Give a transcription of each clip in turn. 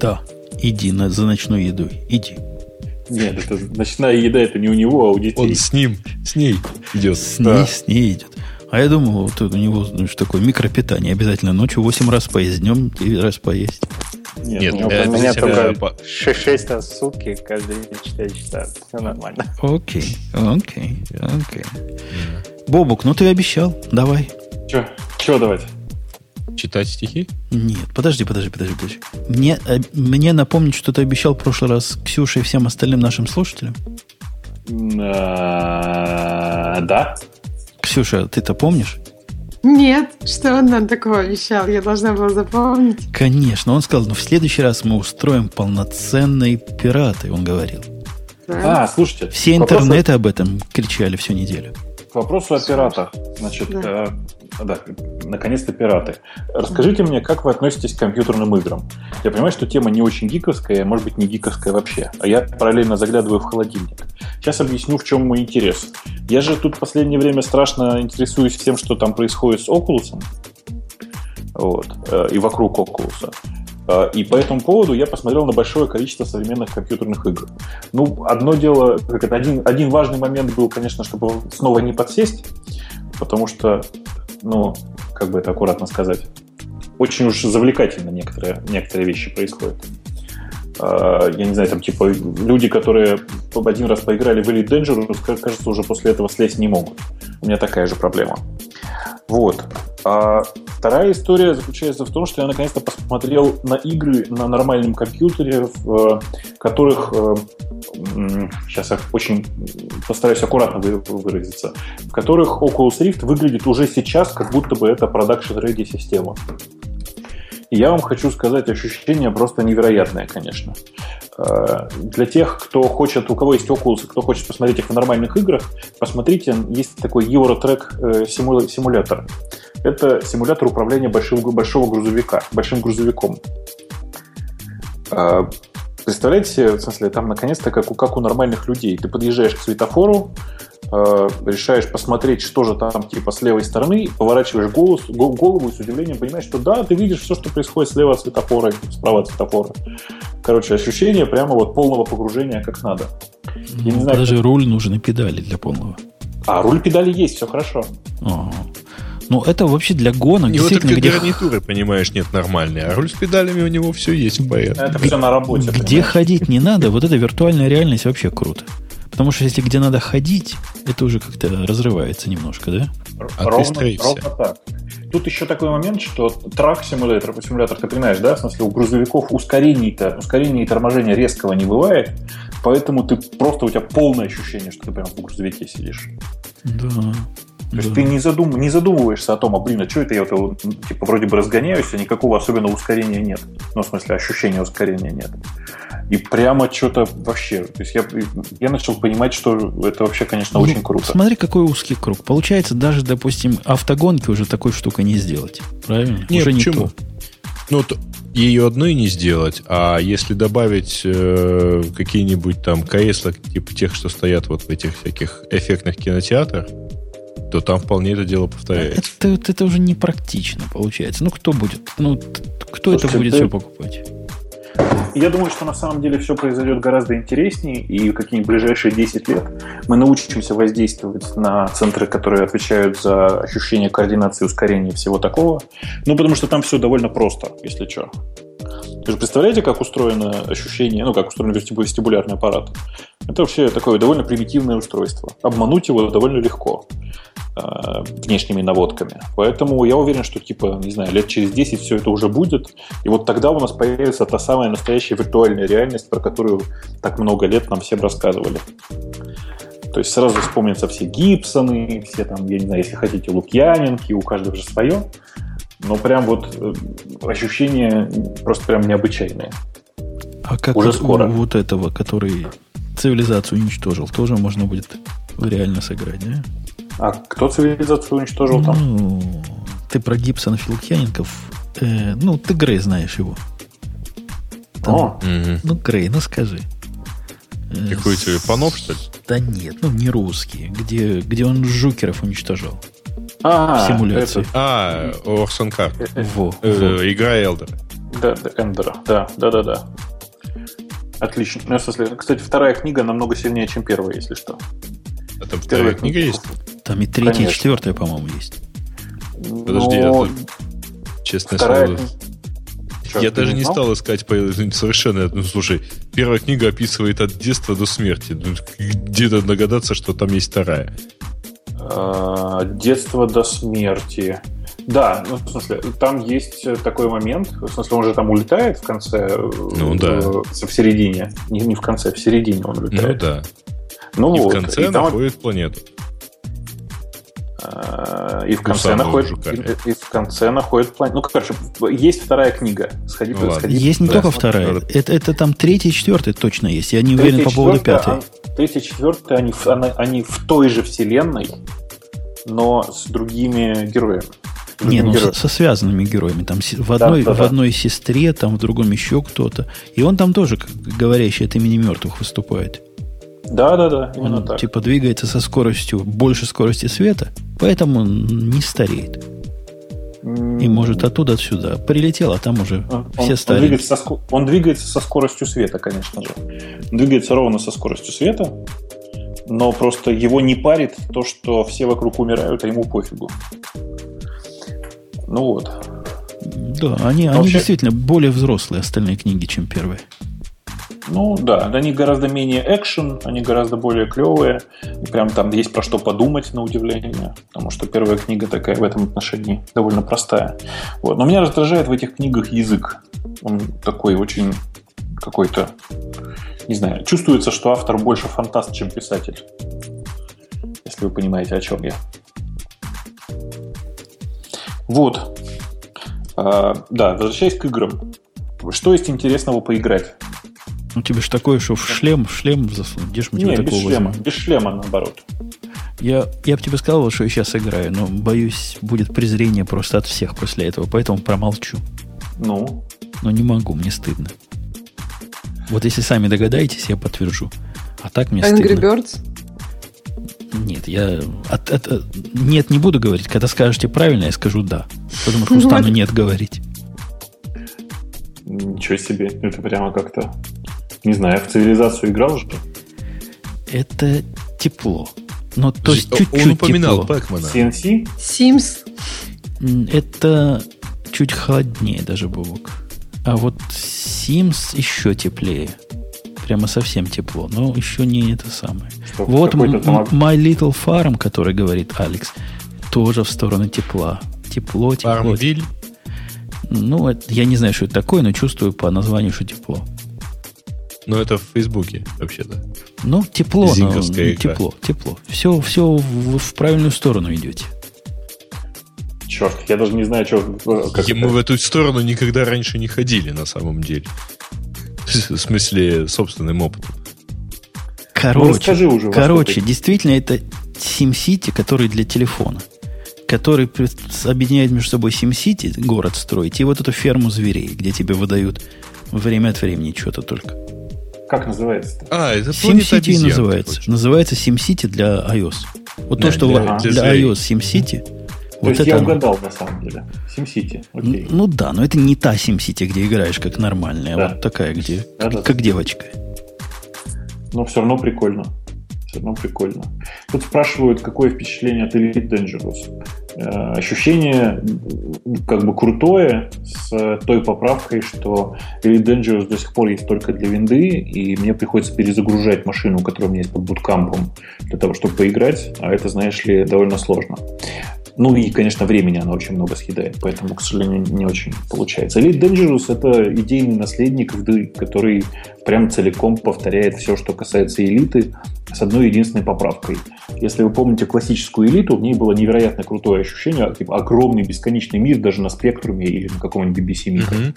Да, иди на, за ночной едой, иди. Нет, это ночная еда, это не у него, а у детей. Он с ним, с ней идет. С ней, с ней идет. А я думал, вот у него ну, что такое микропитание. Обязательно ночью 8 раз поесть, днем 9 раз поесть. Нет, Нет ну, у меня только 6 раз в сутки, каждый день 4 часа. Все нормально. Окей, окей, окей. Бобук, ну ты обещал, давай. Че? Чего давать? Читать стихи? Нет, подожди, подожди, подожди, подожди. Мне, э, мне напомнить, что ты обещал в прошлый раз Ксюше и всем остальным нашим слушателям? А, да. Ксюша, ты-то помнишь? Нет, что он нам такого обещал? Я должна была запомнить. Конечно, он сказал, ну в следующий раз мы устроим полноценные пираты, он говорил. Да. А, слушайте. Все интернеты об этом кричали всю неделю. К вопросу о пиратах. Значит, да. Э, да, наконец-то пираты. Расскажите мне, как вы относитесь к компьютерным играм? Я понимаю, что тема не очень гиковская, может быть, не гиковская вообще. А я параллельно заглядываю в холодильник. Сейчас объясню, в чем мой интерес. Я же тут в последнее время страшно интересуюсь тем, что там происходит с Oculus. Вот, э, и вокруг Oculus. Э, и по этому поводу я посмотрел на большое количество современных компьютерных игр. Ну, одно дело, как это один, один важный момент был, конечно, чтобы снова не подсесть, потому что ну, как бы это аккуратно сказать, очень уж завлекательно некоторые, некоторые вещи происходят. А, я не знаю, там типа люди, которые один раз поиграли в Elite Dangerous, кажется, уже после этого слезть не могут. У меня такая же проблема. Вот. А вторая история заключается в том, что я наконец-то посмотрел на игры на нормальном компьютере, в которых э, сейчас я очень постараюсь аккуратно выразиться, в которых Oculus Rift выглядит уже сейчас, как будто бы это production-ready система. И я вам хочу сказать, ощущение просто невероятное, конечно. Э, для тех, кто хочет, у кого есть Oculus, кто хочет посмотреть их в нормальных играх, посмотрите, есть такой Eurotrack э, симулятор. Это симулятор управления большого, большого грузовика, большим грузовиком. Представляете, в смысле, там наконец-то как у, как у нормальных людей. Ты подъезжаешь к светофору, э, решаешь посмотреть, что же там типа с левой стороны, поворачиваешь голос, голову и с удивлением понимаешь, что да, ты видишь все, что происходит слева от светофора справа от светофора. Короче, ощущение прямо вот полного погружения как надо. Ну, не знаю, даже как... руль нужен и педали для полного. А, руль педали есть, все хорошо. Ага. Ну, это вообще для гонок. У него только где... гарнитуры, понимаешь, нет нормальные, а руль с педалями у него все есть. Поэтому. Это все на работе. Где понимаешь? ходить не надо, вот эта виртуальная реальность вообще круто. Потому что если где надо ходить, это уже как-то разрывается немножко, да? А ровно, ты ровно так. Тут еще такой момент, что трак симулятор, симулятор, ты понимаешь, да, в смысле у грузовиков ускорений-то, ускорения и торможения резкого не бывает, поэтому ты просто у тебя полное ощущение, что ты прям в грузовике сидишь. Да. То есть ты не, задум, не задумываешься о том, а блин, а что это я вот, типа вроде бы разгоняюсь, а никакого особенного ускорения нет. Ну, в смысле, ощущения ускорения нет. И прямо что-то вообще. То есть я, я начал понимать, что это вообще, конечно, ну, очень круто. Смотри, какой узкий круг. Получается, даже, допустим, автогонки уже такой штукой не сделать. Правильно? Нет, уже почему? не то. Ну, то, ее одной не сделать, а если добавить э, какие-нибудь там кресло, типа тех, что стоят вот в этих всяких эффектных кинотеатрах, то там вполне это дело повторяется. Это, это, это уже непрактично получается. Ну, кто будет? Ну, кто Слушайте, это будет ты... все покупать? Я думаю, что на самом деле все произойдет гораздо интереснее, и какие-нибудь ближайшие 10 лет мы научимся воздействовать на центры, которые отвечают за ощущение координации, ускорения и всего такого. Ну, потому что там все довольно просто, если что. Вы же представляете, как устроено ощущение, ну, как устроен вестибулярный аппарат? Это вообще такое довольно примитивное устройство. Обмануть его довольно легко э, внешними наводками. Поэтому я уверен, что, типа, не знаю, лет через 10 все это уже будет. И вот тогда у нас появится та самая настоящая виртуальная реальность, про которую так много лет нам всем рассказывали. То есть сразу вспомнятся все Гибсоны, все там, я не знаю, если хотите, Лукьяненки, у каждого же свое. Но прям вот э, ощущения просто прям необычайные. А как Уже скоро. вот этого, который цивилизацию уничтожил, тоже можно будет реально сыграть, да? А кто цивилизацию уничтожил там? Ну, ты про Гибсона Филукьяников. Э, ну, ты Грей знаешь его. Там, О. Ну, Грей, ну скажи. Э, Какой тебе панов, что ли? Да нет, ну не русский. Где, где он жукеров уничтожал. А, симуляции. Это... А, Орсон Карт. Во, э, во. Игра Элдер. Да, Эндера, да, да, да, да. Отлично. Ну, в смысле, кстати, вторая книга намного сильнее, чем первая, если что. А там вторая книга есть? Там и третья, Конечно. и четвертая, по-моему, есть. Подожди, Но... это, честное вторая слово... Черт, я даже не стал искать по, совершенно. Ну, слушай, первая книга описывает от детства до смерти. Ну, где-то догадаться, что там есть вторая. А, детство до смерти. Да, ну, в смысле, там есть такой момент, в смысле, он же там улетает в конце, ну, да. в, в середине, не, не в конце, в середине он улетает. Ну да. Ну, и вот, в конце и там... находит планету. А, и в конце находит и, и в конце находит планету. Ну, короче, есть вторая книга. Сходи, ну, сходи, есть не да, только вторая. Это, это там третья и четвертая точно есть. Я не уверен по поводу пятой. Третья и четвертая, они, они в той же вселенной, но с другими героями. Не, ну со, со связанными героями. Там в одной, да, да, в одной сестре, там в другом еще кто-то. И он там тоже, как говорящий от имени мертвых, выступает. Да, да, да, именно он, так. Типа двигается со скоростью больше скорости света, поэтому не стареет. И может оттуда сюда. Прилетел, а там уже он, все старые. Он двигается, со, он двигается со скоростью света, конечно же. Он двигается ровно со скоростью света, но просто его не парит то, что все вокруг умирают, а ему пофигу. Ну вот. Да, они, они вообще... действительно более взрослые остальные книги, чем первые. Ну да, они гораздо менее экшен, они гораздо более клевые. И прям там есть про что подумать, на удивление. Потому что первая книга такая в этом отношении довольно простая. Вот. Но меня раздражает в этих книгах язык. Он такой очень какой-то, не знаю, чувствуется, что автор больше фантаст, чем писатель. Если вы понимаете, о чем я. Вот. А, да, возвращаясь к играм. Что есть интересного поиграть? Ну, тебе же такое, что в шлем, в шлем засунуть. Где ж мы Не, без шлема, возьмем? без шлема, наоборот. Я, я бы тебе сказал, что я сейчас играю, но боюсь, будет презрение просто от всех после этого, поэтому промолчу. Ну? Но не могу, мне стыдно. Вот если сами догадаетесь, я подтвержу. А так мне Angry стыдно. Birds? Нет, я от, от, от, нет не буду говорить. Когда скажете правильно, я скажу да. Потому что устану нет говорить. Ничего себе, это прямо как-то... Не знаю, в цивилизацию играл же? Это тепло. Но то есть чуть-чуть Он упоминал тепло. Пэкмана. CNC? Sims? Это чуть холоднее даже, Бобок. А вот Sims еще теплее прямо совсем тепло, но еще не это самое. Что, вот My Little Farm, который говорит Алекс, тоже в сторону тепла. Тепло, тепло. Farmville? Ну, это, я не знаю, что это такое, но чувствую по названию, что тепло. Ну, это в Фейсбуке, вообще-то. Ну, тепло, но, тепло, тепло. Все, все в, в правильную сторону идете. Черт, я даже не знаю, что... Как мы это... в эту сторону никогда раньше не ходили, на самом деле. В смысле, собственным опытом. Короче, ну, уже, короче действительно, это SimCity, который для телефона. Который объединяет между собой SimCity, город строить, и вот эту ферму зверей, где тебе выдают время от времени что-то только. Как называется? А, это SimCity называется. Называется SimCity для iOS. Вот да, то, что для, для, для iOS SimCity то вот есть это... я угадал, на самом деле. SimCity. Окей. Ну, ну да, но это не та SimCity, где играешь как нормальная, да. а вот такая, где да, как, да. девочка. Но все равно прикольно. Все равно прикольно. Тут спрашивают, какое впечатление от Elite Dangerous. Э, ощущение как бы крутое с той поправкой, что Elite Dangerous до сих пор есть только для винды, и мне приходится перезагружать машину, которая у меня есть под буткампом, для того, чтобы поиграть, а это, знаешь ли, довольно сложно. Ну и, конечно, времени она очень много съедает, поэтому, к сожалению, не очень получается. Elite Dangerous — это идейный наследник вды, который прям целиком повторяет все, что касается элиты, с одной единственной поправкой. Если вы помните классическую элиту, в ней было невероятно крутое ощущение, типа огромный бесконечный мир даже на спектруме или на каком-нибудь BBC микро. Mm-hmm.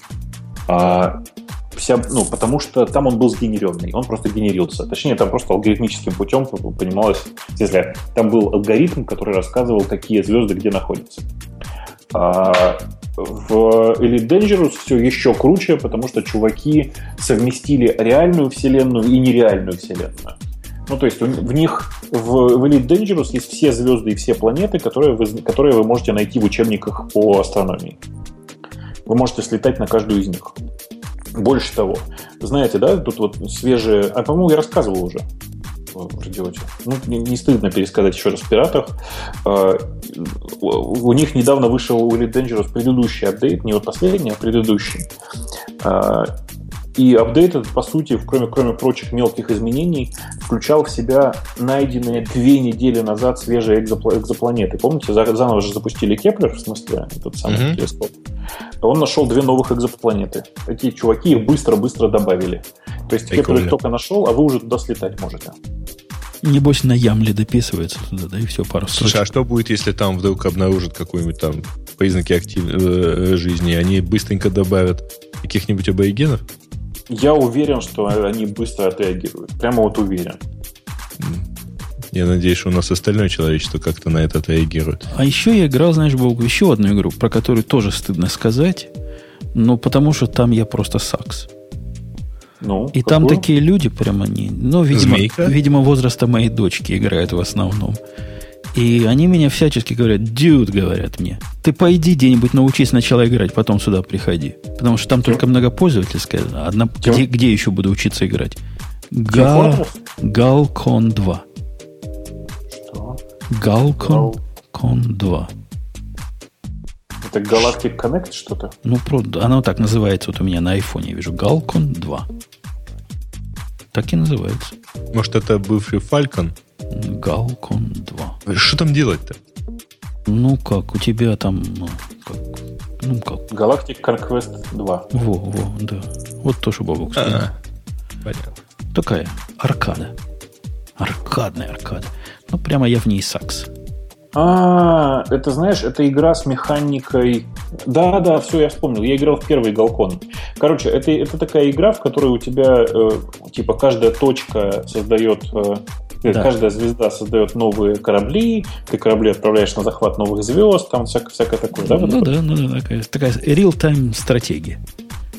А, вся, ну, потому что там он был сгенеренный, он просто генерился. Точнее, там просто алгоритмическим путем понималось, если там был алгоритм, который рассказывал, какие звезды где находятся. А в Elite Dangerous все еще круче, потому что чуваки совместили реальную вселенную и нереальную вселенную. Ну, то есть в них, в, в Elite Dangerous есть все звезды и все планеты, которые вы, которые вы можете найти в учебниках по астрономии. Вы можете слетать на каждую из них. Больше того, знаете, да, тут вот свежие... А, по-моему, я рассказывал уже в Радио-Т. Ну, не, не стыдно пересказать еще раз в пиратах. Э, у них недавно вышел у Elite Dangerous предыдущий апдейт, не вот последний, а предыдущий. Э, и апдейт этот, по сути, кроме, кроме прочих мелких изменений, включал в себя найденные две недели назад свежие экзопл- экзопланеты. Помните, заново же запустили Кеплер, в смысле, этот самый mm-hmm. телескоп. Он нашел две новых экзопланеты. Эти чуваки их быстро-быстро добавили. То есть Кеплер их только нашел, а вы уже туда слетать можете. Небось, на YAML'е дописывается туда, да, и все, пару Слушай, строчек. а что будет, если там вдруг обнаружат какой-нибудь там признаки актив... Э, жизни? Они быстренько добавят каких-нибудь аборигенов? Я уверен, что они быстро отреагируют. Прямо вот уверен. Я надеюсь, что у нас остальное человечество как-то на это отреагирует. А еще я играл, знаешь, Бог, в еще одну игру, про которую тоже стыдно сказать, но потому что там я просто сакс. Ну, и какую? там такие люди прямо не... Ну, видимо, видимо, возраста моей дочки играют в основном. И они меня всячески говорят, дюд, говорят мне, ты пойди где-нибудь научись сначала играть, потом сюда приходи. Потому что там Чем? только многопользовательская. Одна, где, где еще буду учиться играть? Гал, Галкон 2. Галкон Кон 2. Это Galactic Connect что-то? Ну, оно так называется вот у меня на айфоне. Я вижу Галкон 2. Так и называется. Может, это бывший Falcon? Галкон 2. Что там делать-то? Ну как, у тебя там... Ну как? Ну, как? Galactic Conquest 2. Во, во, да. Вот то, что Бобок сказал. Понятно. Такая аркада. Аркадная аркада. Ну, прямо я в ней сакс. А, это знаешь, это игра с механикой. Да, да, все, я вспомнил. Я играл в первый Галкон. Короче, это, это такая игра, в которой у тебя э, типа каждая точка создает э, да. Каждая звезда создает новые корабли, ты корабли отправляешь на захват новых звезд, там всякое, всякое такое, да? Ну да, ну да, такая, такая real-time стратегия.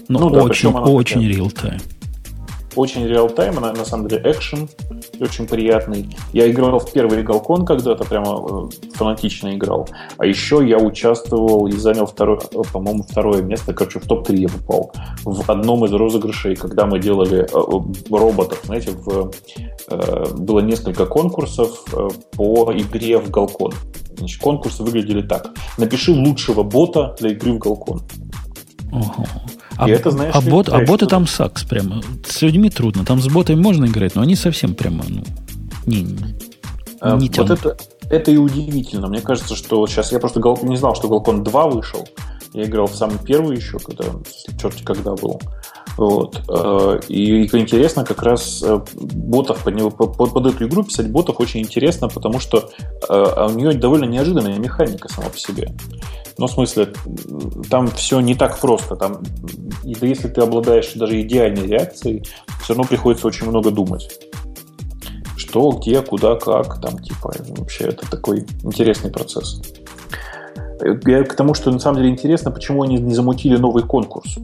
Но ну, очень, да, очень real-time очень реал-тайм, на, на самом деле экшен очень приятный. Я играл в первый Галкон когда-то, прямо э, фанатично играл. А еще я участвовал и занял второе, по-моему, второе место, короче, в топ-3 я попал. В одном из розыгрышей, когда мы делали э, э, роботов, знаете, в, было несколько конкурсов по игре в Галкон. Значит, конкурсы выглядели так. Напиши лучшего бота для игры в Галкон. Ого. А, это, знаешь, а, бот, а боты там сакс прямо. С людьми трудно. Там с ботами можно играть, но они совсем прямо, ну, не, не, а, не Вот это, это и удивительно. Мне кажется, что сейчас я просто не знал, что Галкон 2 вышел. Я играл в самый первый еще, когда, черти когда был. Вот. Э, и, интересно, как раз э, ботов под, под, под эту игру писать ботов очень интересно, потому что э, у нее довольно неожиданная механика сама по себе. Ну, в смысле, там все не так просто. Там, и да если ты обладаешь даже идеальной реакцией, все равно приходится очень много думать. Что, где, куда, как, там, типа, вообще это такой интересный процесс. Я к тому, что на самом деле интересно, почему они не замутили новый конкурс.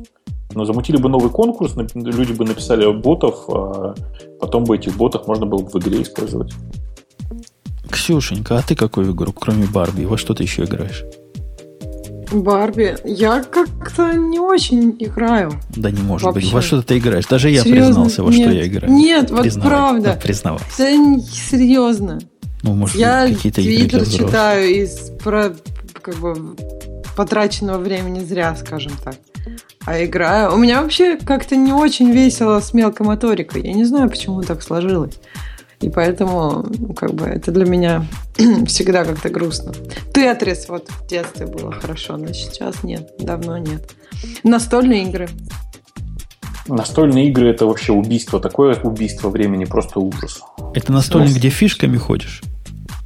Но замутили бы новый конкурс, люди бы написали ботов, а потом бы этих ботов можно было бы в игре использовать. Ксюшенька, а ты какую игру, кроме Барби, во что ты еще играешь? Барби. Я как-то не очень играю. Да не может Вообще. быть. Во что ты играешь? Даже я серьезно? признался, во нет. что я играю. Нет, вот Признавай. правда. Ну. Да серьезно. Ну, может, я какие-то игры читаю из про, как бы потраченного времени зря, скажем так. А играю. У меня вообще как-то не очень весело с мелкой моторикой. Я не знаю, почему так сложилось. И поэтому, как бы, это для меня всегда как-то грустно. Тетрис вот в детстве было хорошо, но сейчас нет, давно нет. Настольные игры. Настольные игры это вообще убийство, такое убийство времени, просто ужас. Это настольные, где фишками ходишь?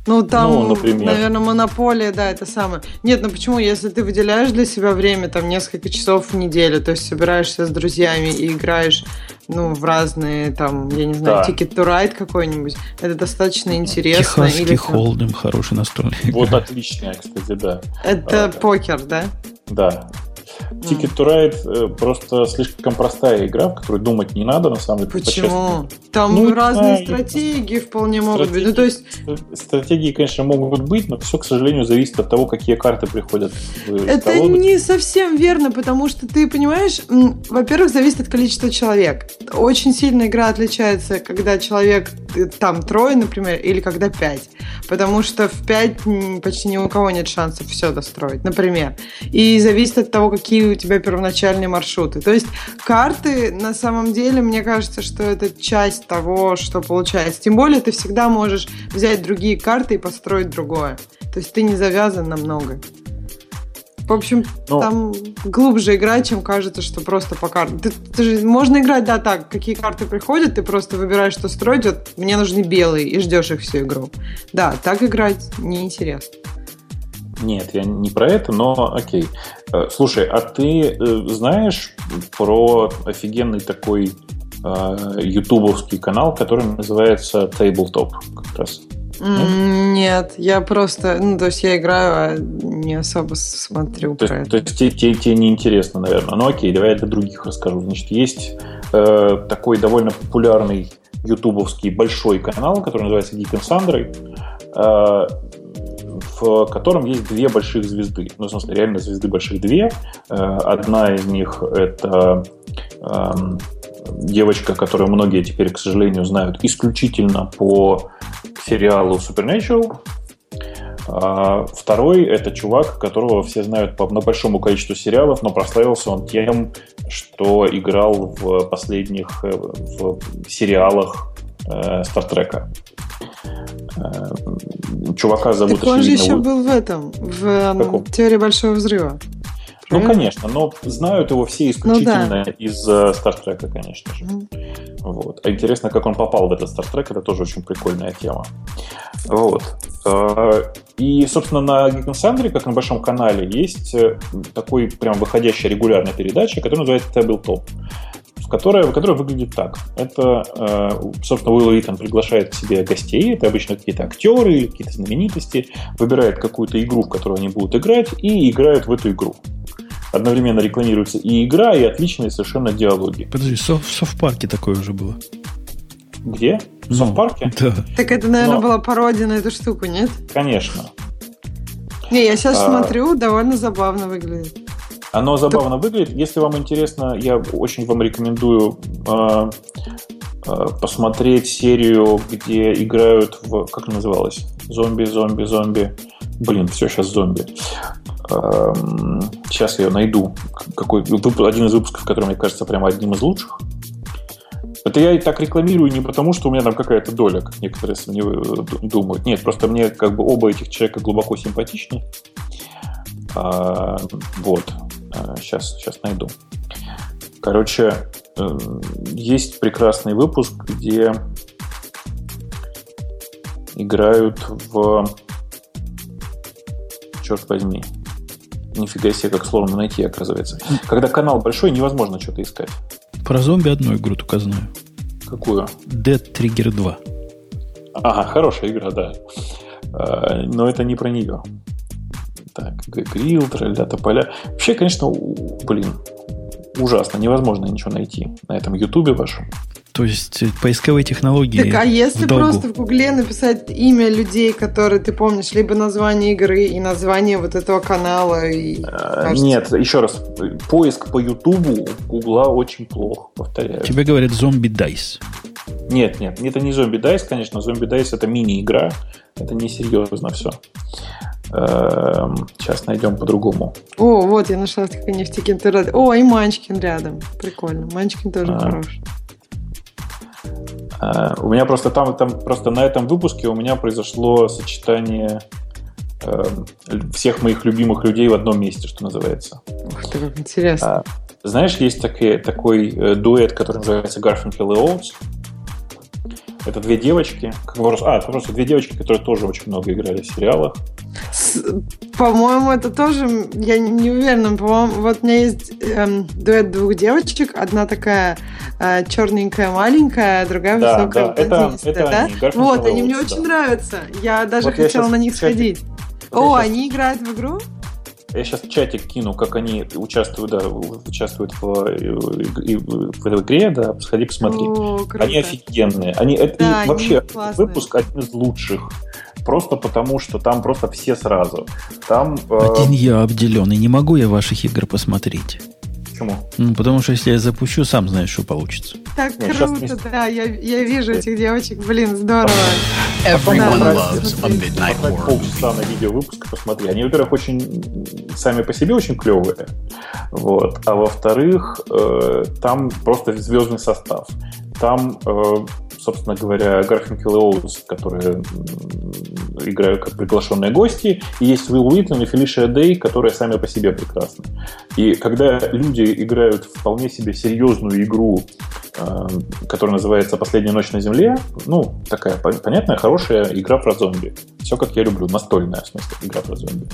Ну, там, ну, например. наверное, монополия, да, это самое. Нет, ну почему? Если ты выделяешь для себя время, там, несколько часов в неделю, то есть собираешься с друзьями и играешь, ну, в разные, там, я не знаю, да. Ticket to Ride какой-нибудь, это достаточно интересно. Техасский Или, холдем, хороший настольный. Вот отличная, кстати, да. Это а, покер, да? Да. Ticket to Ride э, просто слишком простая игра, в которой думать не надо, на самом деле. Почему? Там ну, разные да, стратегии вполне могут быть. Ну, то есть... Стратегии, конечно, могут быть, но все, к сожалению, зависит от того, какие карты приходят Это колоду. не совсем верно, потому что ты понимаешь, во-первых, зависит от количества человек. Очень сильно игра отличается, когда человек э, там трое, например, или когда пять. Потому что в пять почти ни у кого нет шансов все достроить, например. И зависит от того, какие у тебя первоначальные маршруты. То есть карты, на самом деле, мне кажется, что это часть того, что получается. Тем более ты всегда можешь взять другие карты и построить другое. То есть ты не завязан на много. В общем, Но... Ну. там глубже играть, чем кажется, что просто по картам. Ты, ты же, можно играть, да, так, какие карты приходят, ты просто выбираешь, что строить. Вот мне нужны белые, и ждешь их всю игру. Да, так играть неинтересно. Нет, я не про это, но окей. Э, слушай, а ты э, знаешь про офигенный такой э, ютубовский канал, который называется Tabletop как раз? Нет, я просто, ну, то есть я играю, а не особо смотрю то про есть, это. То есть тебе, тебе, тебе неинтересно, наверное. Ну окей, давай я для других расскажу. Значит, есть э, такой довольно популярный ютубовский большой канал, который называется Geek and Sundry, э, в котором есть две больших звезды. Ну, смысле, реально звезды больших две. Э, одна из них это э, девочка, которую многие теперь, к сожалению, знают исключительно по сериалу Supernatural. А второй – это чувак, которого все знают по большому количеству сериалов, но прославился он тем, что играл в последних э, в сериалах Стартрека. Э, э, чувака зовут... Так он же еще был в этом, в Каком? «Теории Большого Взрыва». Ну, конечно, но знают его все исключительно ну, да. из Стартрека, конечно же. Mm. Вот. А интересно, как он попал в этот Стартрек, это тоже очень прикольная тема. Вот. А, и, собственно, на Geek как на большом канале, есть э, такой прям выходящая регулярная передача, которая называется Table Top которая, которая выглядит так. Это, э, собственно, Уилл Ритон приглашает к себе гостей, это обычно какие-то актеры или какие-то знаменитости, выбирает какую-то игру, в которую они будут играть, и играют в эту игру одновременно рекламируется и игра, и отличные совершенно диалоги. Подожди, в Софт-парке такое уже было. Где? В ну, Софт-парке? Да. Так это, наверное, Но... была пародия на эту штуку, нет? Конечно. Не, я сейчас а... смотрю, довольно забавно выглядит. Оно забавно так... выглядит. Если вам интересно, я очень вам рекомендую э, э, посмотреть серию, где играют в... Как она называлась? Зомби, зомби, зомби. Блин, все сейчас зомби. Сейчас я найду какой, один из выпусков, который мне кажется прямо одним из лучших. Это я и так рекламирую не потому, что у меня там какая-то доля, как некоторые думают. Нет, просто мне как бы оба этих человека глубоко симпатичны. А, вот. Сейчас, сейчас найду. Короче, э, есть прекрасный выпуск, где играют в... Черт возьми. Нифига себе, как сложно найти, оказывается. Когда канал большой, невозможно что-то искать. Про зомби одну игру только знаю. Какую? Dead Trigger 2. Ага, хорошая игра, да. А, но это не про нее. Так, грилл, тролля, тополя. Вообще, конечно, блин, ужасно. Невозможно ничего найти на этом ютубе вашем. То есть э, поисковые технологии. Так, а если в просто в Гугле написать имя людей, которые ты помнишь, либо название игры и название вот этого канала? И, а, Нет, еще раз, поиск по Ютубу Гугла очень плохо, повторяю. Тебе говорят зомби дайс. Нет, нет, это не зомби дайс, конечно. Зомби дайс это мини-игра. Это не серьезно все. Сейчас эм, найдем по-другому. О, вот я нашла такой нефтекин. О, и Манчкин рядом. Прикольно. Манчкин тоже а. хороший. Э, у меня просто там, там просто на этом выпуске у меня произошло сочетание э, всех моих любимых людей в одном месте, что называется. Ух ты, как интересно. А, знаешь, есть такой, такой э, дуэт, который называется Garfunkel и Oates. Это две девочки. А, просто две девочки, которые тоже очень много играли в сериалах. По-моему, это тоже, я не уверена, по-моему, вот у меня есть эм, дуэт двух девочек, одна такая э, черненькая, маленькая, другая да, высокая, да, это, это да? Они, вот, они мне да. очень нравятся. Я даже вот хотела я на них сходить. Вот О, сейчас... они играют в игру? Я сейчас в чатик кину, как они участвуют, да, участвуют в, в, в этой игре, да, сходи посмотри. О, они офигенные. Они, это да, вообще выпуск один из лучших. Просто потому, что там просто все сразу. Там, Один э... я обделенный. Не могу я ваших игр посмотреть. Почему? Ну, потому что если я запущу, сам знаешь, что получится. Так Нет, круто, сейчас... да. Я, я вижу этих девочек. Блин, здорово. Everyone да, loves a midnight horror полчаса на видео выпуска посмотри. Они, во-первых, очень сами по себе очень клевые. Вот. А во-вторых, э, там просто звездный состав. Там э, собственно говоря, Гарфинкел и Оуз, которые играют как приглашенные гости, и есть Уилл Уитон и Фелиция Дэй, которые сами по себе прекрасны. И когда люди играют вполне себе серьезную игру, э, которая называется «Последняя ночь на Земле», ну, такая понятная, хорошая игра про зомби. Все, как я люблю, настольная, в смысле, игра про зомби.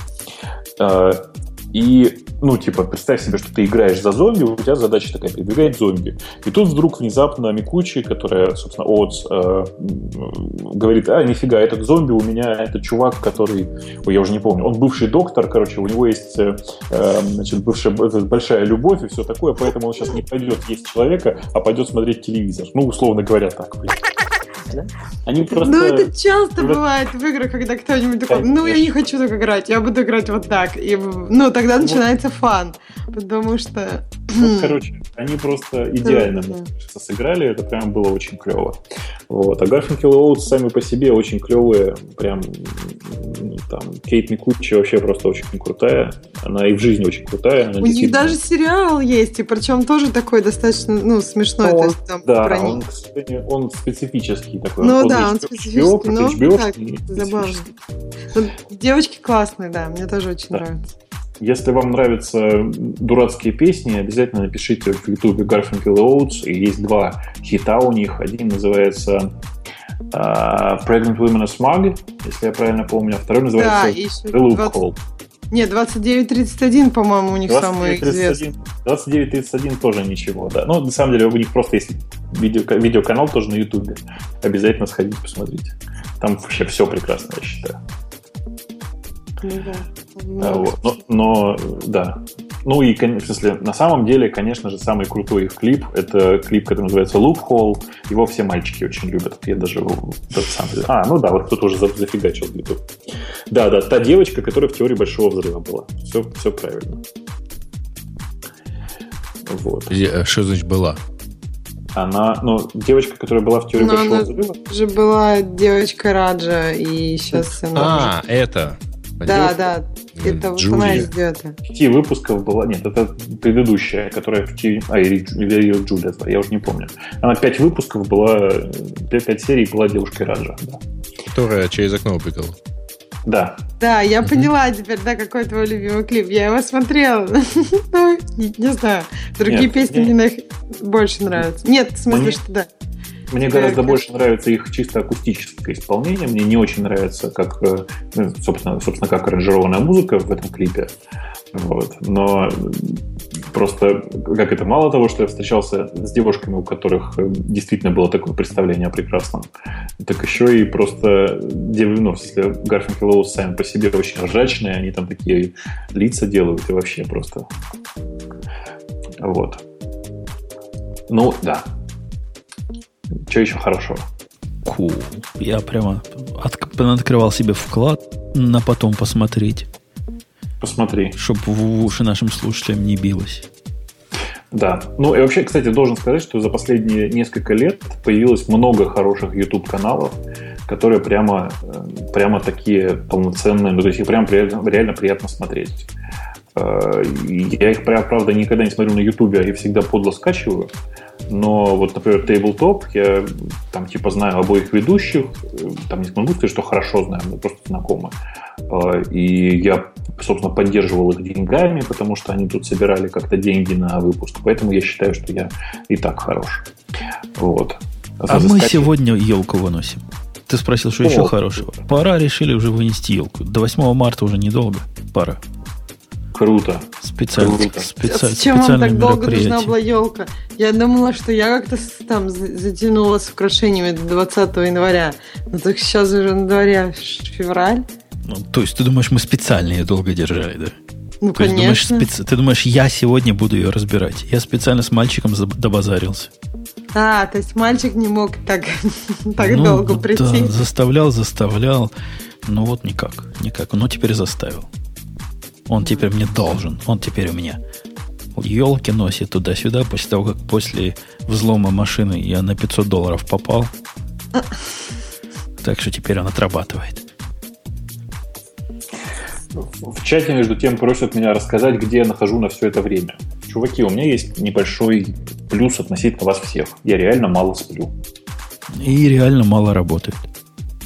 И, ну, типа, представь себе, что ты играешь за зомби, у тебя задача такая, передвигать зомби. И тут вдруг внезапно Микучи, которая, собственно, Оц, э, говорит, а, нифига, этот зомби у меня, это чувак, который, ой, я уже не помню, он бывший доктор, короче, у него есть, э, э значит, бывшая, большая любовь и все такое, поэтому он сейчас не пойдет есть человека, а пойдет смотреть телевизор. Ну, условно говоря, так, блин да? Они просто... Ну, это часто бывает в играх, когда кто-нибудь такой, ну, я не хочу так играть, я буду играть вот так. И, ну, тогда начинается фан, потому что... Вот, короче, они просто идеально сыграли, это прям было очень клево. Вот. А Гарфинкел и Оутс сами по себе очень клевые, прям там Кейт Микучи вообще просто очень крутая, она и в жизни очень крутая. У них даже сериал есть, и причем тоже такой достаточно, ну, смешной. То есть, там, да, он, он специфический такой. Ну он да, он специфический, HBO, но HBO, так, забавно. Ну, девочки классные, да, мне тоже очень да. нравится. Если вам нравятся дурацкие песни, обязательно напишите в YouTube Garfunkel Oates. И есть два хита у них. Один называется uh, Pregnant Women are Smug, если я правильно помню. А второй называется да, The Loophole. 20... Нет, 29.31, по-моему, у них 29, самый 31, известный. 29.31 тоже ничего, да. Ну, на самом деле, у них просто есть видео, видеоканал тоже на Ютубе. Обязательно сходите, посмотрите. Там вообще все прекрасно, я считаю. Ну, да. А, вот. но, но, да. Ну и, в смысле, на самом деле, конечно же, самый крутой их клип — это клип, который называется Loophole. Его все мальчики очень любят. Я даже тот сам... А, ну да, вот кто-то уже зафигачил в YouTube. Да, да, та девочка, которая в теории Большого Взрыва была. Все, все правильно. Вот. Э, что значит была? Она, ну, девочка, которая была в теории Но Большого Взрыва. же была девочка Раджа, и сейчас она... А, это... Да, да, это вот она из Пяти выпусков была... Нет, это предыдущая, которая в Ти... А, или, или Джулия, я уже не помню. Она пять выпусков была... Пять серий была девушкой Раджа, да. Которая через окно убегала. Да. Да, я поняла теперь, да, какой твой любимый клип. Я его смотрела. Ну, не знаю. Другие песни мне больше нравятся. Нет, в смысле, что да. Мне гораздо больше нравится их чисто акустическое исполнение. Мне не очень нравится, как, э, ну, собственно, собственно, как аранжированная музыка в этом клипе. Вот. Но просто, как это, мало того, что я встречался с девушками, у которых э, действительно было такое представление о прекрасном, так еще и просто, ну, если Гарфинг и сами по себе очень ржачные, они там такие лица делают и вообще просто... Вот. Ну, да, что еще хорошего? Cool. Я прямо от, открывал себе вклад на потом посмотреть. Посмотри. Чтобы в уши нашим слушателям не билось. Да. Ну и вообще, кстати, должен сказать, что за последние несколько лет появилось много хороших YouTube-каналов, которые прямо, э, прямо такие полноценные, ну то есть их прямо реально приятно смотреть. Э, я их, правда, никогда не смотрю на YouTube, а я всегда подло скачиваю. Но вот, например, Tabletop, я там типа знаю обоих ведущих, там не могу сказать, что хорошо знаю, мы просто знакомы. А, и я, собственно, поддерживал их деньгами, потому что они тут собирали как-то деньги на выпуск. Поэтому я считаю, что я и так хорош. Вот. А мы сегодня елку выносим. Ты спросил, что О, еще хорошего. Пора решили уже вынести елку. До 8 марта уже недолго. Пора. Круто. Специально. Круто. Специ... Зачем вам так долго нужна была елка? Я думала, что я как-то там затянула с украшениями до 20 января. Но так сейчас уже на дворе февраль. Ну, то есть ты думаешь, мы специально ее долго держали, да? Ну, То есть, конечно. думаешь, специ- ты думаешь, я сегодня буду ее разбирать? Я специально с мальчиком добазарился. А, то есть мальчик не мог так, так Ну, долго да, прийти. заставлял, заставлял. Ну вот никак, никак. Но теперь заставил. Он теперь мне должен. Он теперь у меня елки носит туда-сюда после того, как после взлома машины я на 500 долларов попал. Так что теперь он отрабатывает. В чате, между тем, просят меня рассказать, где я нахожу на все это время. Чуваки, у меня есть небольшой плюс относительно вас всех. Я реально мало сплю. И реально мало работает.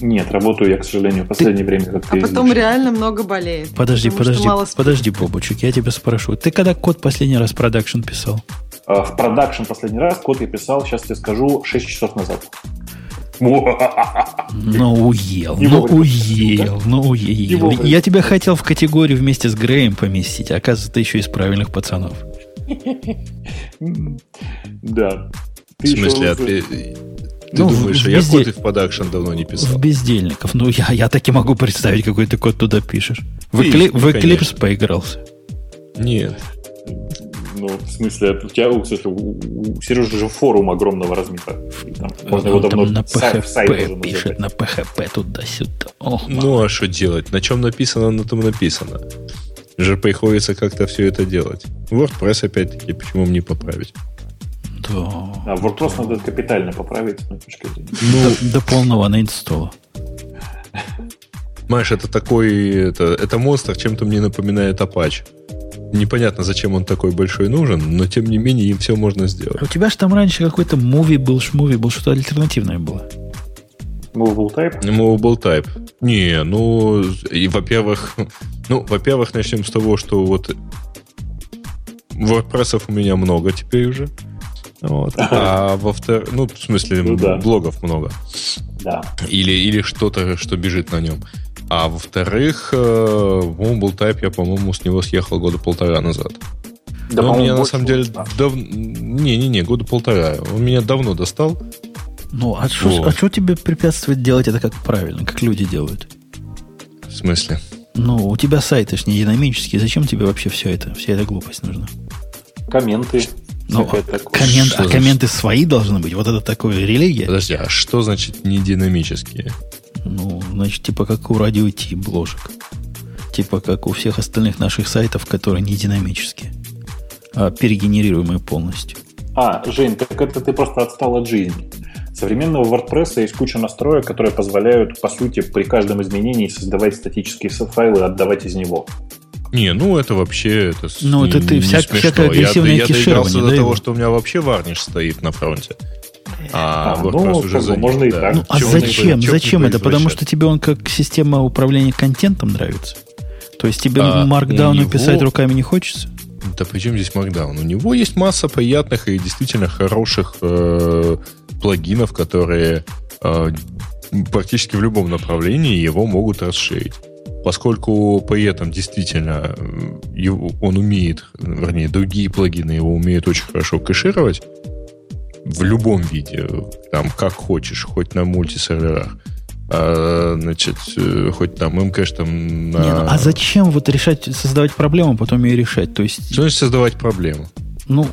Нет, работаю я, к сожалению, в последнее время как А потом реально много болеет. Подожди, подожди, мало подожди, Бобучик, я тебя спрошу. Ты когда код последний раз production писал? А, В production последний раз код я писал, сейчас тебе скажу, 6 часов назад. Ну, уел, ну, вовремя уел, ну, уел. Я тебя хотел в категорию вместе с Греем поместить, а оказывается, ты еще из правильных пацанов. Да. В Ты смысле, а ты, Ну, думаешь, в- что я код и в продакшн давно не В писал? бездельников. Ну, я, я так и могу представить, какой ты код туда пишешь. В, Экли- ну, в Eclipse конечно. поигрался. Нет. Ну, в смысле, у тебя, в смысле, у, у Сережи же форум огромного размера. Там можно его давно там на в в сайт PHP уже пишет, на PHP туда-сюда. Ох, Ну, а что делать? На чем написано, на том написано. Же приходится как-то все это делать. WordPress, опять-таки, почему мне не поправить? Да. А WordPress надо капитально поправить, с моей точки зрения. Ну, До, до полного наинсталла. Маш, это такой... Это, это монстр чем-то мне напоминает Apache. Непонятно, зачем он такой большой нужен, но тем не менее им все можно сделать. А у тебя же там раньше какой-то муви был, шмуви был, что-то альтернативное было. Movable type? Mobile Type. Не, ну, и, во-первых, ну, во-первых, начнем с того, что вот WordPress у меня много теперь уже. Вот. А во-вторых, ну, в смысле, Ну да. блогов много. Да. Или, или что-то, что бежит на нем. А во-вторых, э, Mobile Type я, по-моему, с него съехал года полтора назад. Да, Но он по-моему, меня, на самом деле, уже, да. дав... Не-не-не, года полтора. Он меня давно достал. Ну, а что Вот. а что тебе препятствует делать это как правильно, как люди делают? В смысле? Ну, у тебя сайты ж не динамические. Зачем тебе вообще все это? Вся эта глупость нужна? Комменты. Ну, а Что а за- комменты свои должны быть. Вот это такое религия. Подожди, а что значит не динамические? Ну, значит, типа как у радио Ти бложек. Типа как у всех остальных наших сайтов, которые не динамические, а перегенерируемые полностью. А, Жень, так это ты просто отстал от жизни. Современного WordPress есть куча настроек, которые позволяют, по сути, при каждом изменении создавать статические файлы и отдавать из него. Не, ну это вообще... Это Ну, это не- ты не всяк- смешно. всякое Я- агрессивное я, доигрался кеширование, до да, того, его? что у меня вообще варниш стоит на фронте. А, А, WordPress ну, уже за можно и да. так. Ну, а Чего зачем? не- Зачем не это? Потому что тебе он как система управления контентом нравится? То есть тебе А, Markdown у него- писать руками не хочется? Да при чем здесь Markdown? У него есть масса приятных и действительно хороших э, плагинов, которые э, практически в любом направлении его могут расширить. Поскольку при этом действительно э, его- он умеет, вернее, другие плагины его умеют очень хорошо кэшировать в любом виде, там, как хочешь, хоть на мультисерверах, а, значит, э, хоть там мкэш там на... Не, ну, а зачем вот решать, создавать проблему, а потом ее решать? То есть, Что значит создавать проблему? ну,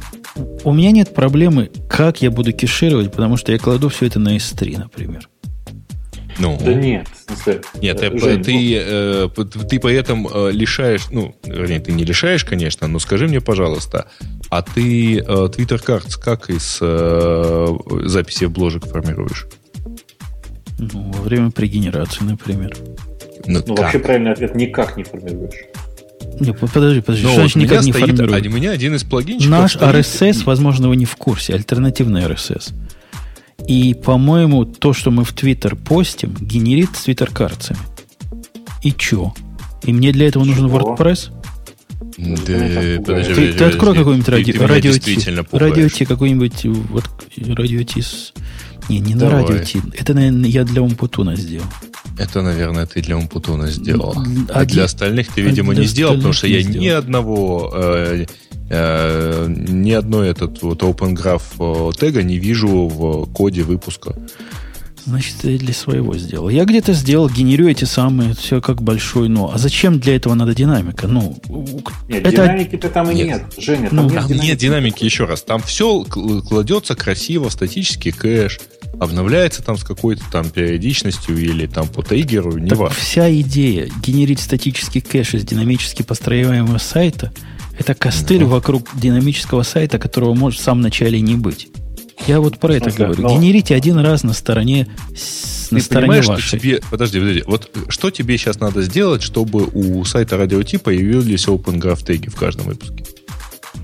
у меня нет проблемы, как я буду кешировать, потому что я кладу все это на S3, например. Ну, Да нет. Нет, э, ты, Жень, ты, э, п- ты при этом э, лишаешь, ну, вернее, ты не лишаешь, конечно, но скажи мне, пожалуйста, а ты э, Twitter Cards как из э, записи в бложек формируешь? Ну, во время прегенерации, например. Ну, Ну, вообще правильный ответ никак не формируешь. Не, по- подожди, подожди, Ну, что вот никак не формирую? а у меня один из плагинчиков Наш стоит- RSS, возможно, вы не в курсе, альтернативный RSS. И, по-моему, то, что мы в Twitter постим, генерит с Twitter карцами. И чё? И мне для этого нужен Чего? WordPress? Да, подожди, пугает. Ты, подожди, ты открой подожди. какой-нибудь радио, ты радио действительно Ти. Радио Ти какой-нибудь, вот, радио Ти с... Не, не на радио Ти. Это, наверное, я для Умпутуна сделал. Это, наверное, ты для Умпутуна сделал. А один- для остальных ты, видимо, а для не сделал, потому что я ни одного, э, ни одной этот вот Open Graph э, тега не вижу в коде выпуска. Значит, я для своего сделал. Я где-то сделал, генерю эти самые, все как большой но. А зачем для этого надо динамика? Ну, нет, это... динамики-то там и нет. нет. Женя, там, ну, нет, там динамики. нет динамики, еще раз. Там все кладется красиво, статический кэш, обновляется там с какой-то там периодичностью или там по триггеру, не важно. Вся идея генерить статический кэш из динамически построиваемого сайта – это костыль mm-hmm. вокруг динамического сайта, которого может в самом начале не быть. Я вот про это говорю. Но... Генерите один раз на стороне на Ты стороне вашей. Что тебе, подожди, подожди. Вот что тебе сейчас надо сделать, чтобы у сайта радио появились Open Graph теги в каждом выпуске?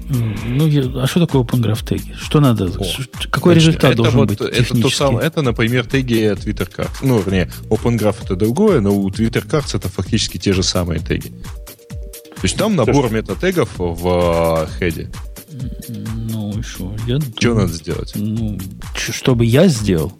Ну, а что такое Open Graph теги? Что надо? О, какой значит, результат это должен вот, быть? Это, то самое, это, например, теги Twitter Cards. Ну, вернее, Open Graph это другое, но у Twitter Cards это фактически те же самые теги. То есть там набор метатегов в а, хеде. Ну, что? Я что надо сделать? Ну, чтобы я сделал?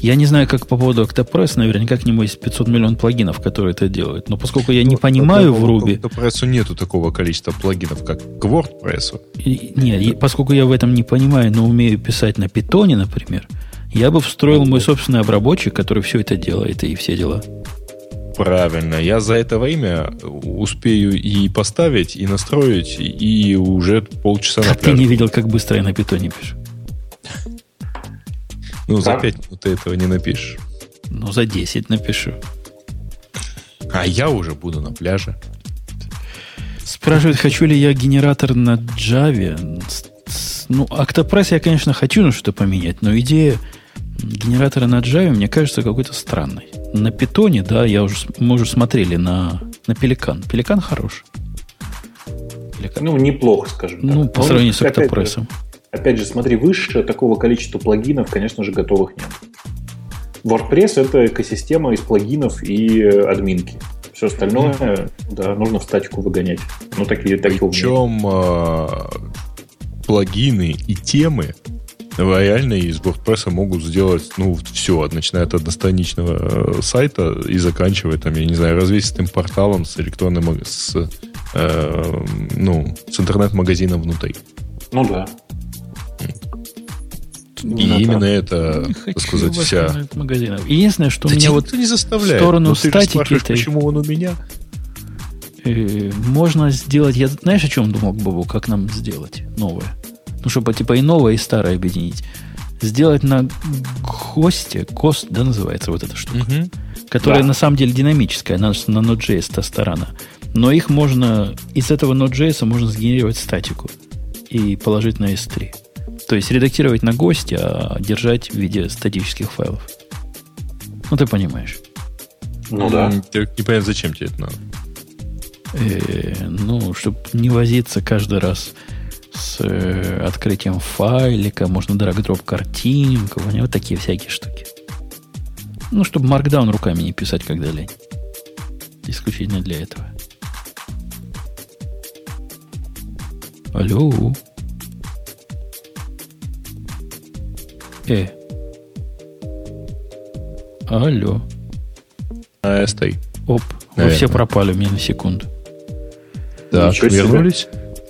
Я не знаю, как по поводу Octopress, наверняка к нему есть 500 миллионов плагинов, которые это делают. Но поскольку я ну, не понимаю в Ruby... К Octopress нету такого количества плагинов, как к WordPress. И, нет, и, поскольку я в этом не понимаю, но умею писать на питоне, например, я бы встроил мой собственный обработчик, который все это делает и все дела. Правильно. Я за это время успею и поставить, и настроить, и уже полчаса на пляже. Ты не видел, как быстро я на питоне пишу? Ну, за 5 минут ты этого не напишешь. Ну, за 10 напишу. А я уже буду на пляже. Спрашивают, хочу ли я генератор на Java. Ну, Octopress я, конечно, хочу ну, что-то поменять, но идея генератора на Java мне кажется какой-то странной. На питоне, да, я уже, мы уже смотрели на, на Пеликан. Пеликан хороший. Пеликан. Ну, неплохо, скажем так. Ну, по сравнению с Octopress. Опять же, смотри, выше такого количества плагинов, конечно же, готовых нет. WordPress — это экосистема из плагинов и админки. Все остальное, mm-hmm. да, нужно в статику выгонять. Ну, такие, такие Причем э, плагины и темы реально из WordPress могут сделать, ну, все, начиная от одностраничного э, сайта и заканчивая, там, я не знаю, развесистым порталом с электронным, с, э, ну, с интернет-магазином внутри. Ну да. И ну, именно это, так сказать, вся... Магазинов. Единственное, что да у меня вот не заставляет. в сторону статики... Этой... Почему он у меня? Э, можно сделать... Я знаешь, о чем думал, Бобу, как нам сделать новое? Ну, чтобы типа и новое, и старое объединить. Сделать на хосте, кост, да, называется вот эта штука, угу. которая да. на самом деле динамическая, на, на Node.js та сторона. Но их можно, из этого Node.js можно сгенерировать статику и положить на S3. То есть редактировать на гости, а держать в виде статических файлов. Ну, ты понимаешь. Ну да. Не понятно, зачем тебе это надо. Э, ну, чтобы не возиться каждый раз с э, открытием файлика, можно драг-дроп картинку, вот такие всякие штуки. Ну, чтобы Markdown руками не писать, когда лень. Исключительно для этого. Алло. Э. Алло. А, я стою. Оп. Наверное. Вы все пропали у меня на секунду. Так, вернулись?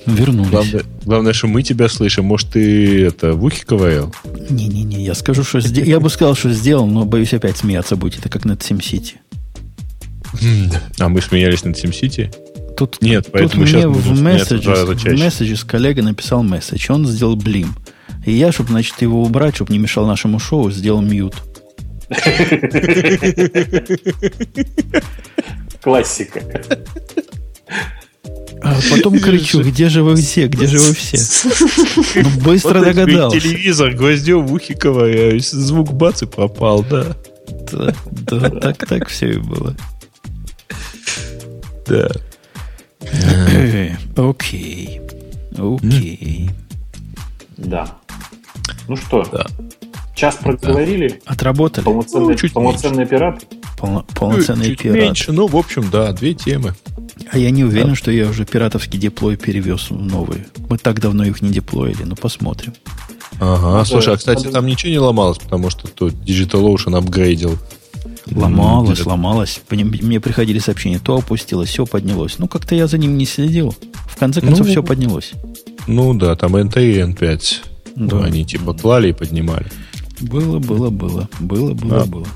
Вернулись. Главное, главное, что мы тебя слышим. Может, ты это в ухе КВЛ? Не-не-не, я скажу, что сделал. Я бы сказал, что сделал, но боюсь опять смеяться будет. Это как над SimCity. А мы смеялись над SimCity? Тут, Нет, тут поэтому мне сейчас в месседже, в месседже с коллегой написал месседж. Он сделал блим. И я, чтобы, значит, его убрать, чтобы не мешал нашему шоу, сделал мьют. Классика. А потом кричу, где же вы все, где же вы все? Ну, быстро вот догадался. телевизор гвоздем в ухе ковыряюсь, звук бац и пропал, да. Да, да так, так все и было. Да. Окей. Окей. Да. Ну что, да. час проговорили. Отработали. Полноценный, ну, чуть полноценный меньше. пират. Полно, полноценный чуть пират. меньше, ну, в общем, да, две темы. А я не уверен, да. что я уже пиратовский деплой перевез в новые. Мы так давно их не деплоили, но посмотрим. Ага, надо, слушай, а кстати, там ничего не ломалось, потому что тут DigitalOcean апгрейдил. Ломалось, ломалось. Мне приходили сообщения, то опустилось, все поднялось. Ну, как-то я за ним не следил. В конце концов, ну, все поднялось. Ну да, там NT и N5. Да. Они типа клали и поднимали. Было, было, было. Было, было, было.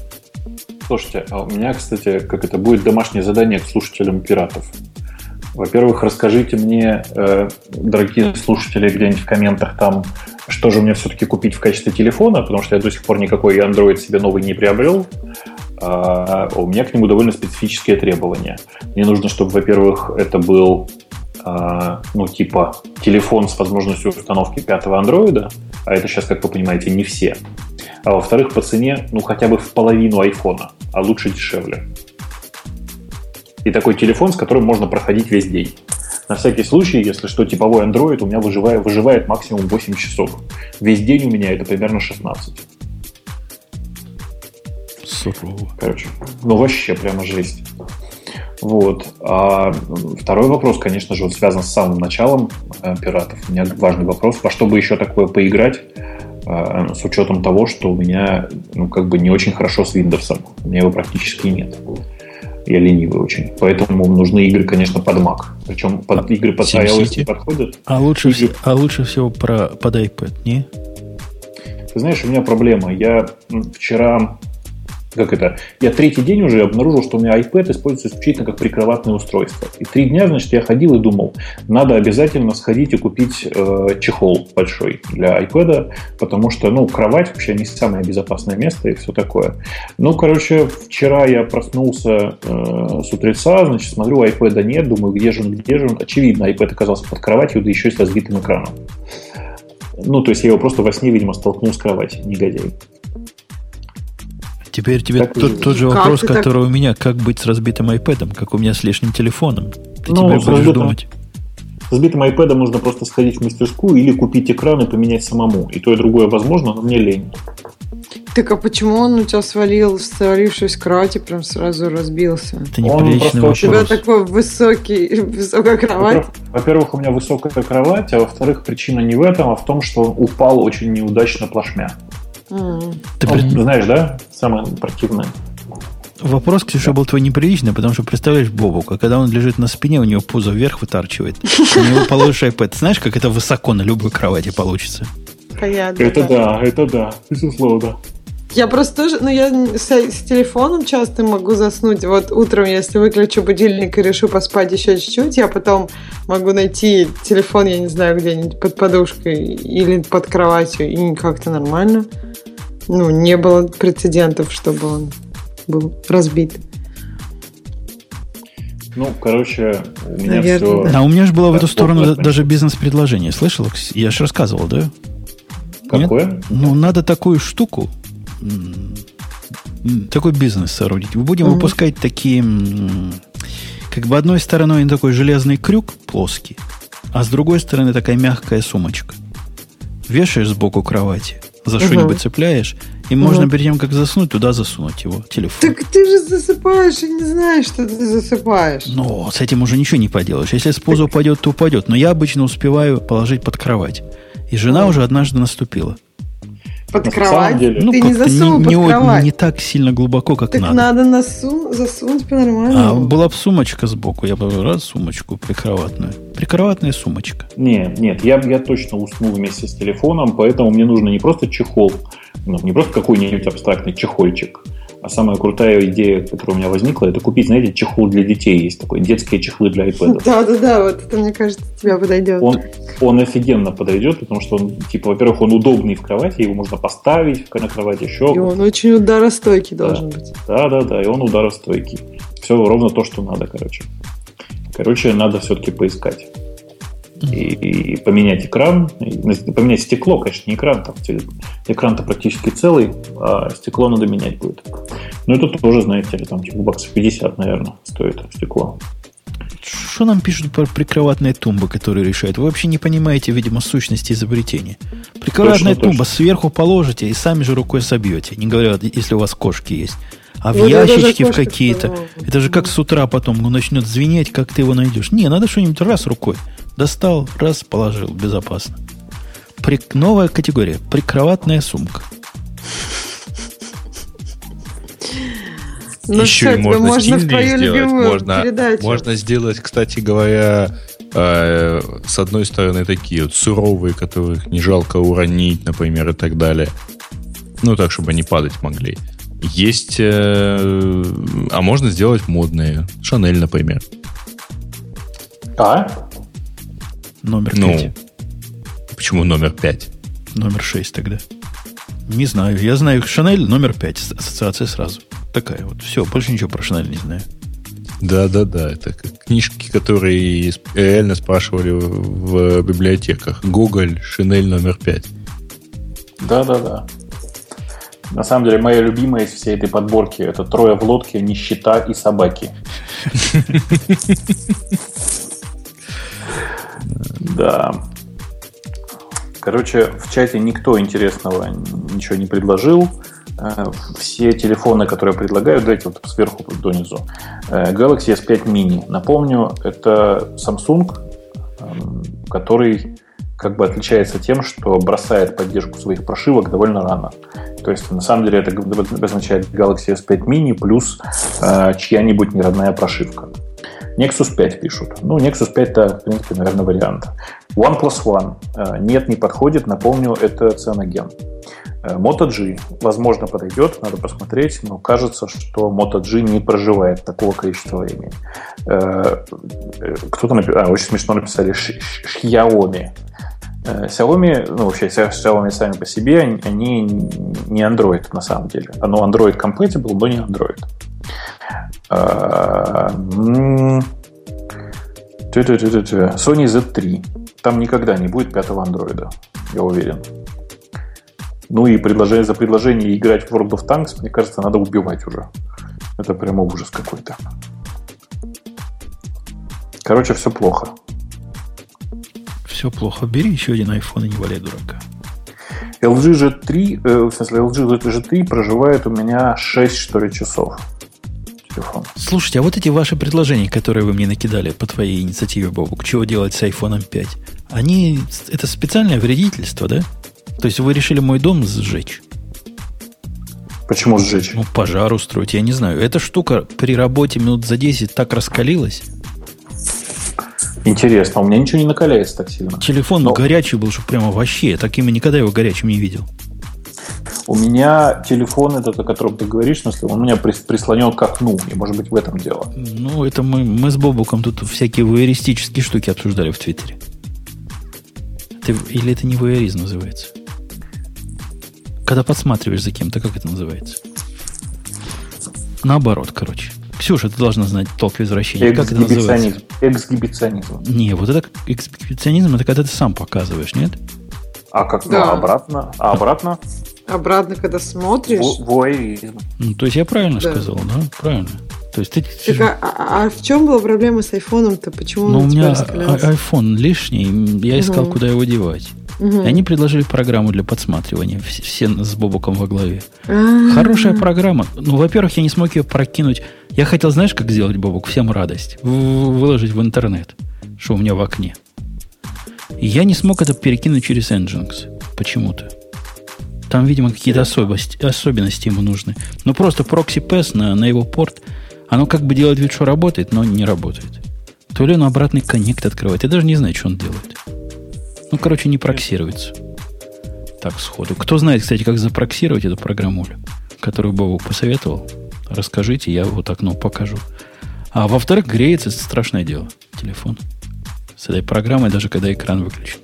Слушайте, а у меня, кстати, как это будет домашнее задание к слушателям пиратов. Во-первых, расскажите мне, э, дорогие слушатели, где-нибудь в комментах там, что же мне все-таки купить в качестве телефона, потому что я до сих пор никакой Android себе новый не приобрел. А у меня к нему довольно специфические требования. Мне нужно, чтобы, во-первых, это был ну, типа телефон с возможностью установки пятого андроида, а это сейчас, как вы понимаете, не все. А во-вторых, по цене, ну, хотя бы в половину айфона, а лучше дешевле. И такой телефон, с которым можно проходить весь день. На всякий случай, если что, типовой Android у меня выживает, выживает максимум 8 часов. Весь день у меня это примерно 16. Сурово. Короче, ну вообще прямо жесть. Вот. А второй вопрос, конечно же, вот связан с самым началом э, пиратов. У меня важный вопрос, во что бы еще такое поиграть, э, с учетом того, что у меня ну, как бы не очень хорошо с Windows. У меня его практически нет. Я ленивый очень. Поэтому нужны игры, конечно, под Mac. Причем под, а игры под iOS не подходят. А лучше, игры... а лучше всего про, под iPad, не? Ты знаешь, у меня проблема. Я вчера как это, я третий день уже обнаружил, что у меня iPad используется исключительно как прикроватное устройство. И три дня, значит, я ходил и думал, надо обязательно сходить и купить э, чехол большой для iPad, потому что, ну, кровать вообще не самое безопасное место и все такое. Ну, короче, вчера я проснулся э, с утреца, значит, смотрю, iPad нет, думаю, где же он, где же он. Очевидно, iPad оказался под кроватью, да еще и с разбитым экраном. Ну, то есть я его просто во сне, видимо, столкнул с кровати, негодяй. Теперь тебе тот, тот же вопрос, который так... у меня, как быть с разбитым iPad, как у меня с лишним телефоном. Ты ну, теперь будешь разбитым, думать. С разбитым iPad можно просто сходить в мастерскую или купить экран и поменять самому. И то, и другое возможно, но мне лень. Так а почему он у тебя свалил, свалившись с кровати, прям сразу разбился? Это неприличный вопрос. У тебя такой высокий, высокая кровать. Во-первых, у меня высокая кровать, а во-вторых, причина не в этом, а в том, что он упал очень неудачно плашмя. Ты при... знаешь, да? Самое противное. Вопрос, Ксюша, да. был твой неприличный, потому что представляешь Бобука, когда он лежит на спине, у него пузо вверх вытарчивает. У него положишь iPad. Знаешь, как это высоко на любой кровати получится? Понятно. Это да, это да, безусловно. Я просто тоже, ну я с, с телефоном часто могу заснуть. Вот утром, если выключу будильник и решу поспать еще чуть-чуть, я потом могу найти телефон, я не знаю, где-нибудь под подушкой или под кроватью, и как-то нормально. Ну, не было прецедентов, чтобы он был разбит. Ну, короче, у меня Наверное, все... Да. А у меня же было в эту сторону даже бизнес-предложение. Слышал? Я же рассказывал, да? Какое? Нет? Ну, надо такую штуку, такой бизнес соорудить. Мы будем mm-hmm. выпускать такие, как бы одной стороной такой железный крюк плоский, а с другой стороны такая мягкая сумочка. Вешаешь сбоку кровати, за угу. что-нибудь цепляешь, и угу. можно перед тем, как заснуть, туда засунуть его, телефон. Так ты же засыпаешь и не знаешь, что ты засыпаешь. Ну, с этим уже ничего не поделаешь. Если с пузо упадет, то упадет. Но я обычно успеваю положить под кровать. И жена уже однажды наступила. Под кровать? Деле. Ну, ты не засунул не, под не, кровать. Не так сильно глубоко, как так надо. надо насу, засунуть по-нормальному. А была бы сумочка сбоку, я бы раз сумочку прикроватную. Прикроватная сумочка. Нет, нет, я, я точно усну вместе с телефоном, поэтому мне нужно не просто чехол, ну, не просто какой-нибудь абстрактный чехольчик, а самая крутая идея, которая у меня возникла, это купить, знаете, чехол для детей. Есть такой, детские чехлы для iPad. Да-да-да, вот это, мне кажется, тебе подойдет. Он, он офигенно подойдет, потому что он, типа, во-первых, он удобный в кровати, его можно поставить на кровати еще. И он очень ударостойкий да. должен быть. Да-да-да, и он ударостойкий. Все ровно то, что надо, короче. Короче, надо все-таки поискать и, и поменять экран, и поменять стекло, конечно, не экран, там экран-то практически целый, а стекло надо менять будет. Ну, это тоже, знаете ли, там типа баксов 50, наверное, стоит стекло. Что нам пишут про прикроватные тумбы, которые решают? Вы вообще не понимаете, видимо, сущности изобретения. Прикроватная точно, тумба точно. сверху положите и сами же рукой собьете. Не говоря, если у вас кошки есть. А в вот ящички в какие-то. Это же как с утра потом ну, начнет звенеть, как ты его найдешь. Не, надо что-нибудь раз рукой. Достал, раз, положил, безопасно. При... Новая категория. Прикроватная сумка. Ну Еще что, и можно, можно стильнее сделать. Можно, передачу. можно сделать, кстати говоря, э, с одной стороны такие вот суровые, которых не жалко уронить, например, и так далее. Ну, так, чтобы они падать могли. Есть... Э, а можно сделать модные. Шанель, например. А? Номер ну, 5. Почему номер 5? Номер 6 тогда. Не знаю. Я знаю Шанель номер 5. Ассоциация сразу. Такая вот. Все, больше ничего про Шанель не знаю. Да, да, да. Это книжки, которые реально спрашивали в библиотеках. Гоголь, Шинель номер 5. Да, да, да. На самом деле, моя любимая из всей этой подборки это трое в лодке, нищета и собаки. Да. Короче, в чате никто интересного ничего не предложил. Э, все телефоны, которые предлагают, давайте вот сверху донизу. Э, Galaxy S5 Mini. Напомню, это Samsung, эм, который как бы отличается тем, что бросает поддержку своих прошивок довольно рано. То есть, на самом деле, это означает Galaxy S5 Mini плюс э, чья-нибудь неродная прошивка. Nexus 5 пишут. Ну, Nexus 5 это, в принципе, наверное, вариант. OnePlus One. Э, нет, не подходит. Напомню, это цианоген. Э, Moto G, возможно, подойдет, надо посмотреть, но кажется, что Moto G не проживает такого количества времени. Э, кто-то написал, а, очень смешно написали Xiaomi. Xiaomi, ну вообще Xiaomi сами по себе, они не Android на самом деле. Оно Android compatible, но не Android. Sony Z3. Там никогда не будет пятого андроида, я уверен. Ну и предложение за предложение играть в World of Tanks, мне кажется, надо убивать уже. Это прямо ужас какой-то. Короче, все плохо. Все плохо. Бери еще один iPhone и не валяй дурака. LG G3, э, в смысле, LG G3 проживает у меня 6, что ли, часов телефон. Слушайте, а вот эти ваши предложения, которые вы мне накидали по твоей инициативе, Бобук, чего делать с iPhone 5, они, это специальное вредительство, да? То есть вы решили мой дом сжечь? Почему сжечь? Ну, пожар устроить, я не знаю. Эта штука при работе минут за 10 так раскалилась. Интересно, у меня ничего не накаляется так сильно. Телефон Но... горячий был, что прямо вообще. Я такими никогда его горячим не видел. У меня телефон этот, о котором ты говоришь, смысле, он у меня прислонен к окну, и может быть в этом дело. Ну, это мы, мы с Бобуком тут всякие вуэристические штуки обсуждали в Твиттере. Ты, или это не вуэризм называется? Когда подсматриваешь за кем-то, как это называется? Наоборот, короче. Ксюша, ты должна знать толк возвращения. Как это называется? Эксгибиционизм. Не, вот это эксгибиционизм, это когда ты сам показываешь, нет? А как? Да. Ну, обратно? А обратно? Обратно, когда смотришь. Вуайеризм. Ну, то есть я правильно да. сказал, да? Правильно. То есть ты... Так, а, а, а в чем была проблема с айфоном-то? Почему ну, у меня iPhone лишний, я искал, угу. куда его девать. Угу. И они предложили программу для подсматривания, все с Бобуком во главе. А-а-а. Хорошая программа. Ну, во-первых, я не смог ее прокинуть. Я хотел, знаешь, как сделать, Бобук? Всем радость. Выложить в интернет, что у меня в окне. И я не смог это перекинуть через Nginx почему-то. Там, видимо, какие-то особенности, особенности ему нужны. Ну, просто прокси PES на, на его порт, оно как бы делает вид, что работает, но не работает. То ли он обратный коннект открывает. Я даже не знаю, что он делает. Ну, короче, не проксируется. Так, сходу. Кто знает, кстати, как запроксировать эту программу, которую Бобу посоветовал, расскажите, я вот окно покажу. А во-вторых, греется, это страшное дело. Телефон. С этой программой, даже когда экран выключен.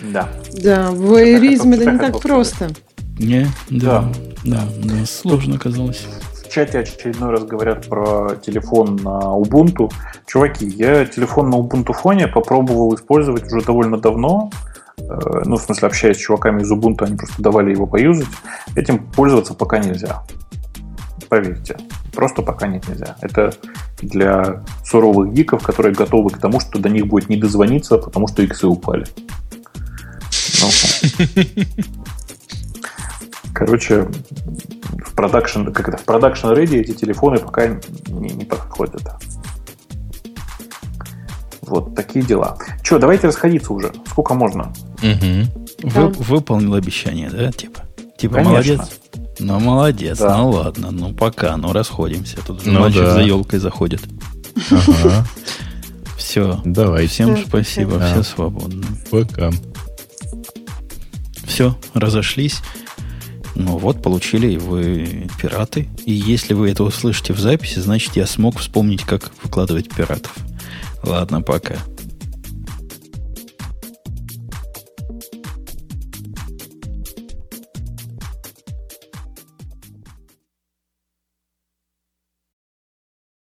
Да. Да, воеризм это не так просто. Не, да, да, да, да сложно оказалось. В чате очередной раз говорят про телефон на Ubuntu. Чуваки, я телефон на Ubuntu фоне попробовал использовать уже довольно давно. Э, ну, в смысле, общаясь с чуваками из Ubuntu, они просто давали его поюзать. Этим пользоваться пока нельзя. Поверьте. Просто пока нет нельзя. Это для суровых гиков, которые готовы к тому, что до них будет не дозвониться, потому что иксы упали. Короче, в продакшн, как это, в продакшн ready эти телефоны пока не, не подходят. Вот такие дела. Че, давайте расходиться уже. Сколько можно? Угу. Вы, выполнил обещание, да? Типа, типа Конечно. молодец. Ну, молодец. Да. Ну, ладно. Ну, пока. Ну, расходимся. Тут ну, мальчик да. за елкой заходит. Ага. Все. Давай. Всем спасибо. Все свободны. Пока. все, разошлись. Ну вот, получили вы пираты. И если вы это услышите в записи, значит, я смог вспомнить, как выкладывать пиратов. Ладно, пока.